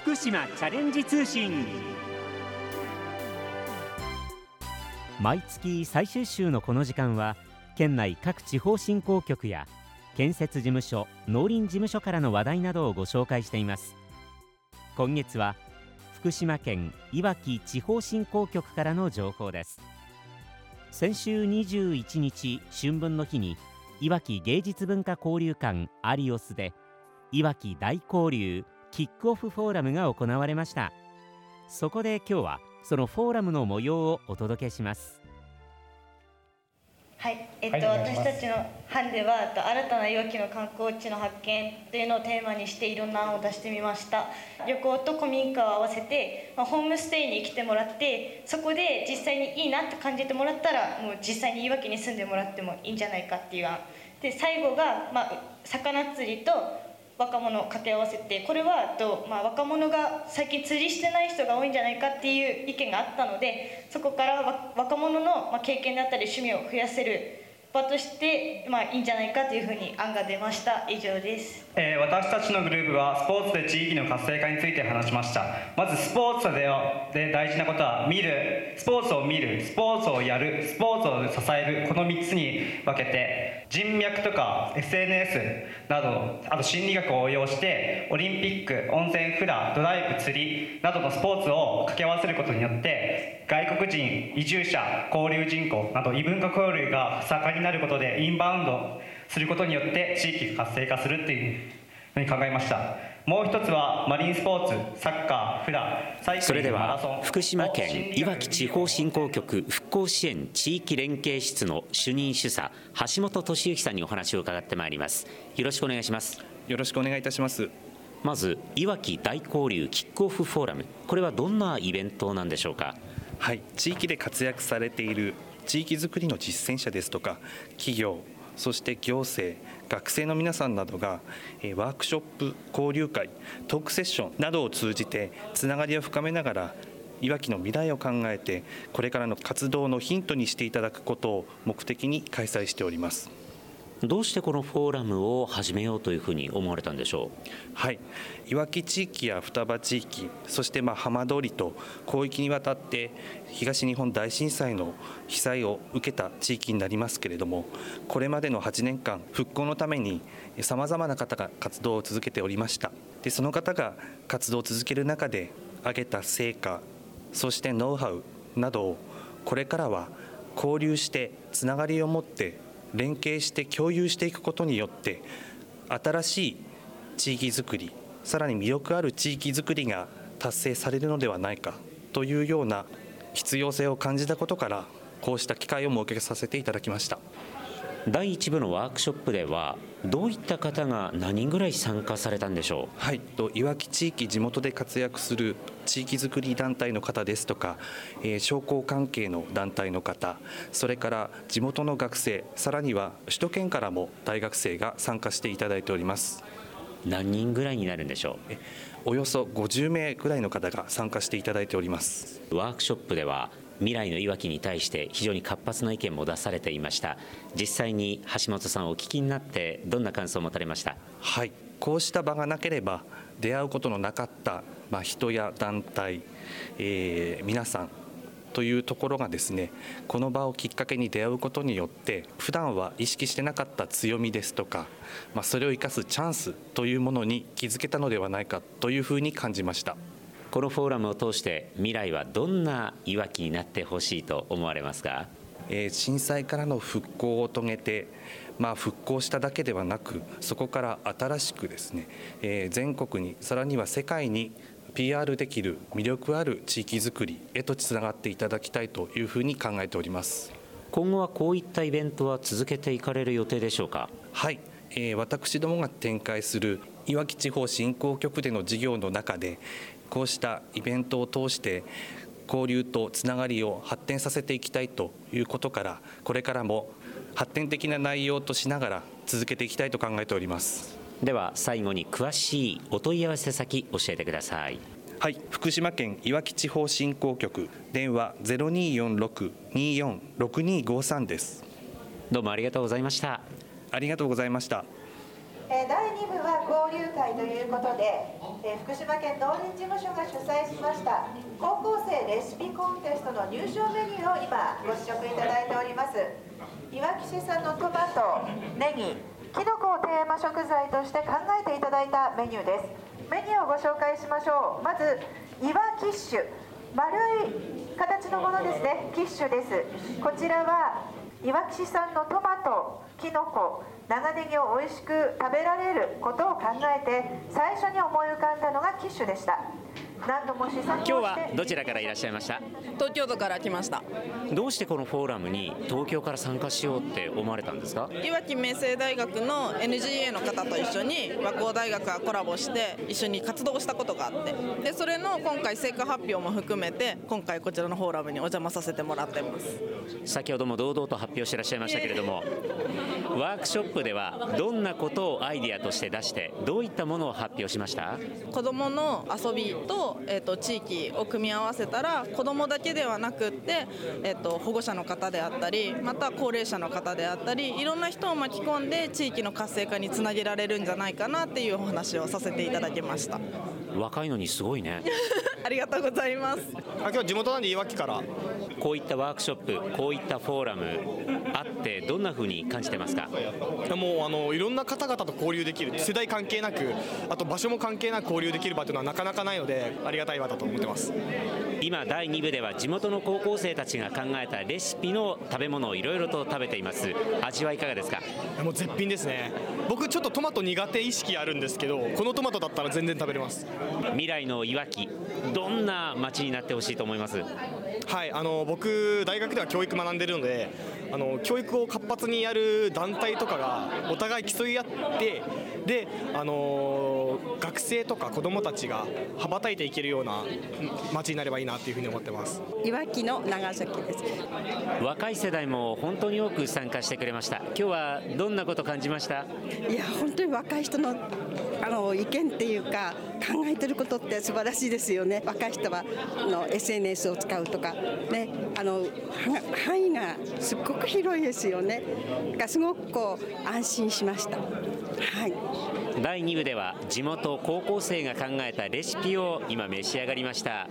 福島チャレンジ通信。毎月最終週のこの時間は県内各地方振興局や建設事務所農林事務所からの話題などをご紹介しています。今月は福島県いわき地方振興局からの情報です。先週21日春分の日にいわき芸術文化交流館アリオスでいわき大交流キックオフフォーラムが行われました。そこで今日はそのフォーラムの模様をお届けします。はい、えっと、はい私たちの班では、えっと新たないわきの観光地の発見というのをテーマにしていろんな案を出してみました。旅行と古民家を合わせて、まあ、ホームステイに来てもらってそこで実際にいいなって感じてもらったらもう実際にいわきに住んでもらってもいいんじゃないかっていう案。で最後が、まあ、魚釣りと若者を掛け合わせてこれはと、まあ、若者が最近釣りしてない人が多いんじゃないかっていう意見があったのでそこから若者の、経験だったり趣味を増やせる場として、まあ、いいんじゃないかというふうに案が出ました。以上です。えー私たちのグループはスポーツで地域の活性化について話しました。まずスポーツでで大事なことは見る。スポーツを見る。スポーツをやる。スポーツを支える。この3つに分けて人脈とか SNS などあと心理学を応用してオリンピック温泉フラドライブ釣りなどのスポーツを掛け合わせることによって外国人移住者交流人口など異文化交流が盛んになることでインバウンドすることによって地域が活性化するっていうふうに考えました。もう一つはマリンスポーツサッカーフラサイクそれでリングマラソンは福島県いわき地方振興局復興支援地域連携室の主任主査橋本俊之さんにお話を伺ってまいります。よろしくお願いします。よろしくお願いいたします。まずいわき大交流キックオフフォーラム。これはどんなイベントなんでしょうか？はい、地域で活躍されている地域づくりの実践者ですとか企業そして行政学生の皆さんなどがワークショップ交流会トークセッションなどを通じてつながりを深めながらいわきの未来を考えてこれからの活動のヒントにしていただくことを目的に開催しております。どうしてこのフォーラムを始めようというふうに思われたんでしょう？はい、いわき地域や双葉地域そしてまあ浜通りと広域にわたって東日本大震災の被災を受けた地域になりますけれどもこれまでの8年間復興のためにさまざまな方が活動を続けておりました。でその方が活動を続ける中で上げた成果そしてノウハウなどをこれからは交流してつながりを持って連携して共有していくことによって新しい地域づくりさらに魅力ある地域づくりが達成されるのではないかというような必要性を感じたことからこうした機会を設けさせていただきました。第1部のワークショップではどういった方が何人ぐらい参加されたんでしょはい、といわき地域地元で活躍する地域づくり団体の方ですとか、えー商工関係の団体の方それから地元の学生さらには首都圏からも大学生が参加していただいております。う何人ぐらいになるんでしょおよそ50名ぐらいの方が参加していただいております。うワークショップでは未来のいわきに対して非常に活発な意見も出されていました。実際に橋本さんお聞きになってどんな感想を持たれました？はい、こうした場がなければ出会うことのなかった、まあ、人や団体、えー皆さんというところがですねこの場をきっかけに出会うことによって普段は意識してなかった強みですとか、まあ、それを生かすチャンスというものに気づけたのではないかというふうに感じました。このフォーラムを通して未来はどんないわきになってほしいと思われますか？えー震災からの復興を遂げて、まあ、復興しただけではなくそこから新しくですね、えー全国にさらには世界に PR できる魅力ある地域づくりへとつながっていただきたいというふうに考えております。今後はこういったイベントは続けていかれる予定でしょうか？はい、えー私どもが展開するいわき地方振興局での事業の中でこうしたイベントを通して交流とつながりを発展させていきたいということからこれからも発展的な内容としながら続けていきたいと考えております。では最後に詳しいお問い合わせ先教えてください。はい福島県いわき地方振興局電話0246-246253です。どうもありがとうございました。ありがとうございましたえー第2部は交流会ということで、えー福島県農林事務所が主催しました高校生レシピコンテストの入賞メニューを今ご試食いただいております。いわき市産のトマトネギキノコをテーマ食材として考えていただいたメニューです。メニューをご紹介しましょう。まずいわキッシュ丸い形のものですね。キッシュです。こちらはいわき市産のトマトきのこ長ネギを美味しく食べられることを考えて最初に思い浮かんだのがキッシュでした。今日はどちらからいらっしゃいました？東京都から来ました。どうしてこのフォーラムに東京から参加しようって思われたんですか？いわき明星大学の NGA の方と一緒に和光大学がコラボして一緒に活動したことがあって。でそれの今回成果発表も含めて今回こちらのフォーラムにお邪魔させてもらってます。先ほども堂々と発表してらっしゃいましたけれどもワークショップではどんなことをアイデアとして出してどういったものを発表しました？子どもの遊びと,、えー、と地域を組み合わせたら子どもだけではなくって、えー、と保護者の方であったりまた高齢者の方であったりいろんな人を巻き込んで地域の活性化につなげられるんじゃないかなっていうお話をさせていただきました。若いのにすごいね ありがとうございます。あ今日地元なんでいわきから？こういったワークショップこういったフォーラムあってどんな風に感じてますか？もうあのいろんな方々と交流できる世代関係なくあと場所も関係なく交流できる場というのはなかなかないのでありがたい場だと思ってます今第2部では地元の高校生たちが考えたレシピの食べ物をいろいろと食べています。味はいかがですか？もう絶品ですね。僕ちょっとトマト苦手意識あるんですけどこのトマトだったら全然食べれます。未来のいわきどんな街になってほしいと思います？はいあの僕大学では教育学んでるのであの教育を活発にやる団体とかがお互い競い合ってであの学生とか子どもたちが羽ばたいていけるような街になればいいなっていうふうに思ってます。いわきの長崎です。若い世代も本当に多く参加してくれました。今日はどんなこと感じました？いや本当に若い人のあの意見っていうか考えてることって素晴らしいですよね。若い人はあの SNS を使うとかねあのは範囲がすっごく広いですよね。だからすごくこう安心しました。はい第2部では地元高校生が考えたレシピを今召し上がりました。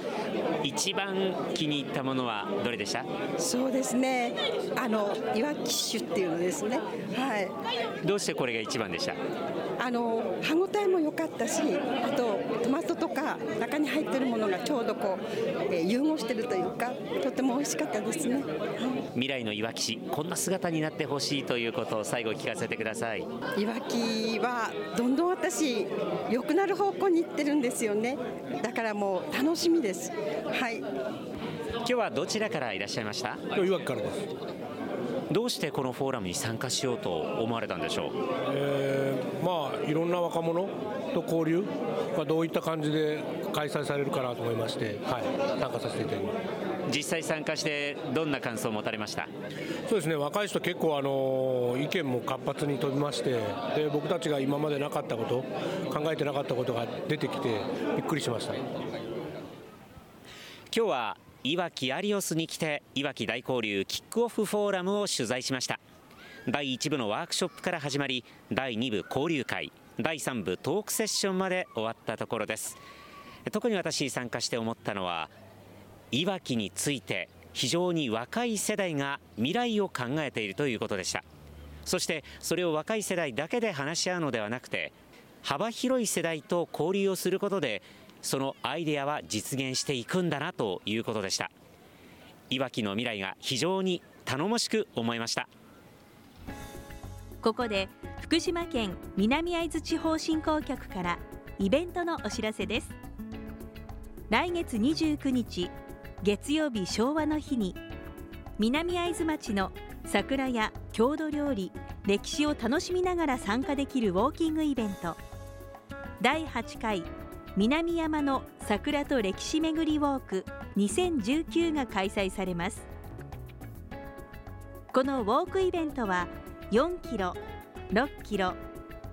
一番気に入ったものはどれでした？そうですね。あのいわき酒っていうのですね。はい。どうしてこれが一番でした？あの歯ごたえも良かったしあとトマトとか中に入ってるものがちょうどこう、えー融合してるというかとても美味しかったですね。未来のいわき市こんな姿になってほしいということを最後聞かせてください。いわきはどんどん私良くなる方向に行ってるんですよね。だからもう楽しみです。はい。今日はどちらからいらっしゃいました？いわきからです、どうしてこのフォーラムに参加しようと思われたんでしょう？えーまあいろんな若者と交流がどういった感じで開催されるかなと思いまして、はい、参加させていただきます実際参加してどんな感想を持たれました？そうですね若い人結構あの意見も活発に飛びましてで僕たちが今までなかったこと考えてなかったことが出てきてびっくりしました。今日はいわきアリオスに来ていわき大交流キックオフフォーラムを取材しました。第1部のワークショップから始まり第2部交流会第3部トークセッションまで終わったところです。特に私参加して思ったのはいわきについて非常に若い世代が未来を考えているということでした。そしてそれを若い世代だけで話し合うのではなくて幅広い世代と交流をすることでそのアイデアは実現していくんだなということでした。いわきの未来が非常に頼もしく思いました。ここで福島県南会津地方振興局からイベントのお知らせです。来月29日月曜日昭和の日に南会津町の桜や郷土料理歴史を楽しみながら参加できるウォーキングイベント。第8回南山の桜と歴史めぐりウォーク2019が開催されます。このウォークイベントは4キロ、6キロ、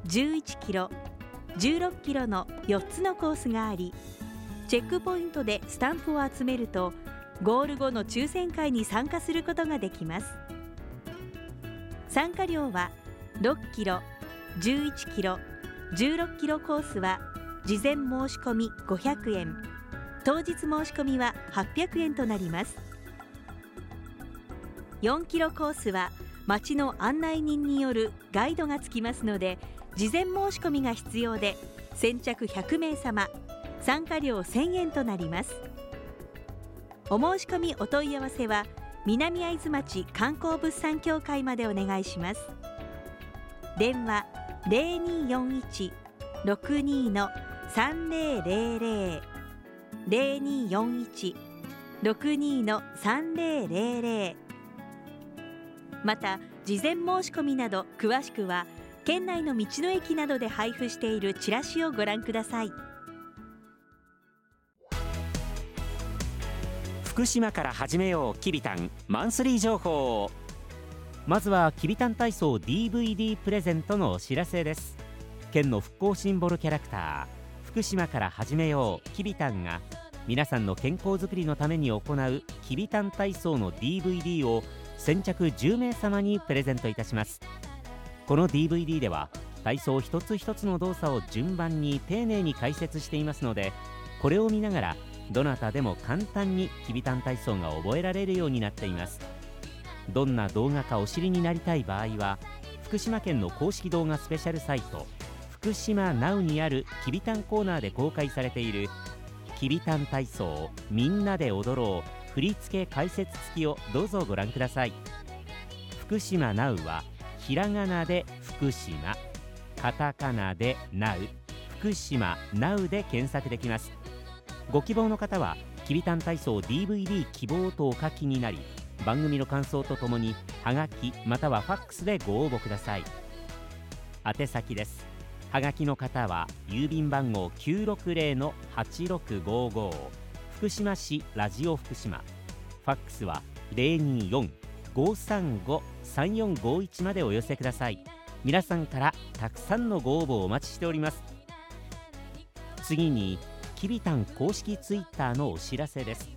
11キロ、16キロの4つのコースがありチェックポイントでスタンプを集めるとゴール後の抽選会に参加することができます。参加料は6キロ、11キロ、16キロコースは事前申し込み500円。当日申し込みは800円となります。4キロコースは町の案内人によるガイドがつきますので事前申し込みが必要で先着100名様参加料1000円となります。お申し込みお問い合わせは南会津町観光物産協会までお願いします。電話0241-62の3000 0241-62の3000また事前申し込みなど詳しくは県内の道の駅などで配布しているチラシをご覧ください。福島から始めようきびたん。マンスリー情報まずはきびたん体操 DVD プレゼントのお知らせです。県の復興シンボルキャラクター福島から始めよう。きびたんが皆さんの健康づくりのために行うきびたん体操の DVD を先着10名様にプレゼントいたします。この DVD では体操一つ一つの動作を順番に丁寧に解説していますのでこれを見ながらどなたでも簡単にきびたん体操が覚えられるようになっています。どんな動画かお知りになりたい場合は福島県の公式動画スペシャルサイト福島 NOW にあるきびたんコーナーで公開されているきびたん体操みんなで踊ろう振り付け解説付きをどうぞご覧ください福島 NOW はひらがなで福島カタカナで NOW 福島 NOW で検索できます。ご希望の方はきびたん体操 DVD 希望とお書きになり番組の感想とともにはがきまたはファックスでご応募ください。宛先です。はがきの方は郵便番号960-8655福島市ラジオ福島ファックスは024-535-3451までお寄せください。皆さんからたくさんのご応募をお待ちしております。次にきびたん公式ツイッターのお知らせです。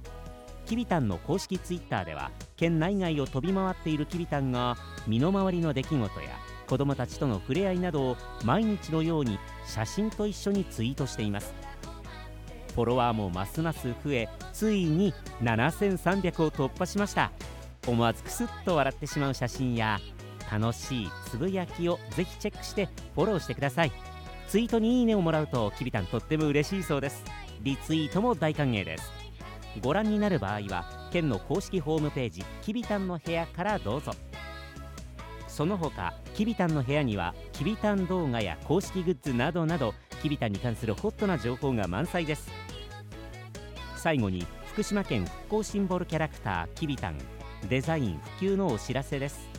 きびたんの公式ツイッターでは県内外を飛び回っているきびたんが身の回りの出来事や子どもたちとの触れ合いなどを毎日のように写真と一緒にツイートしています。フォロワーもますます増えついに7300を突破しました。思わずクスッと笑ってしまう写真や楽しいつぶやきをぜひチェックしてフォローしてください。ツイートにいいねをもらうときびたんとっても嬉しいそうです。リツイートも大歓迎です。ご覧になる場合は県の公式ホームページきびたんの部屋からどうぞ。その他きびたんの部屋にはきびたん動画や公式グッズなどなどきびたんに関するホットな情報が満載です。最後に福島県復興シンボルキャラクターきびたんデザイン普及のお知らせです。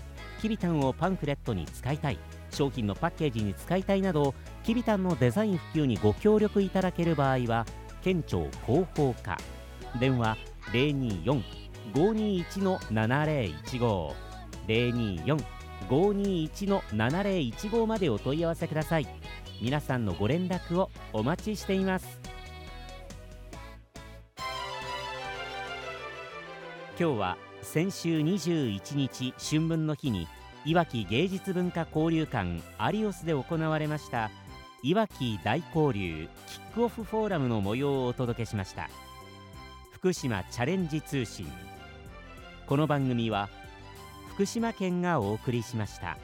きびたんをパンフレットに使いたい。商品のパッケージに使いたいなどきびたんのデザイン普及にご協力いただける場合は県庁広報課。電話024-521-7015 024 521-7015までお問い合わせください。皆さんのご連絡をお待ちしています。今日は先週21日春分の日にいわき芸術文化交流館アリオスで行われましたいわき大交流キックオフフォーラムの模様をお届けしました。福島チャレンジ通信。この番組は福島県がお送りしました。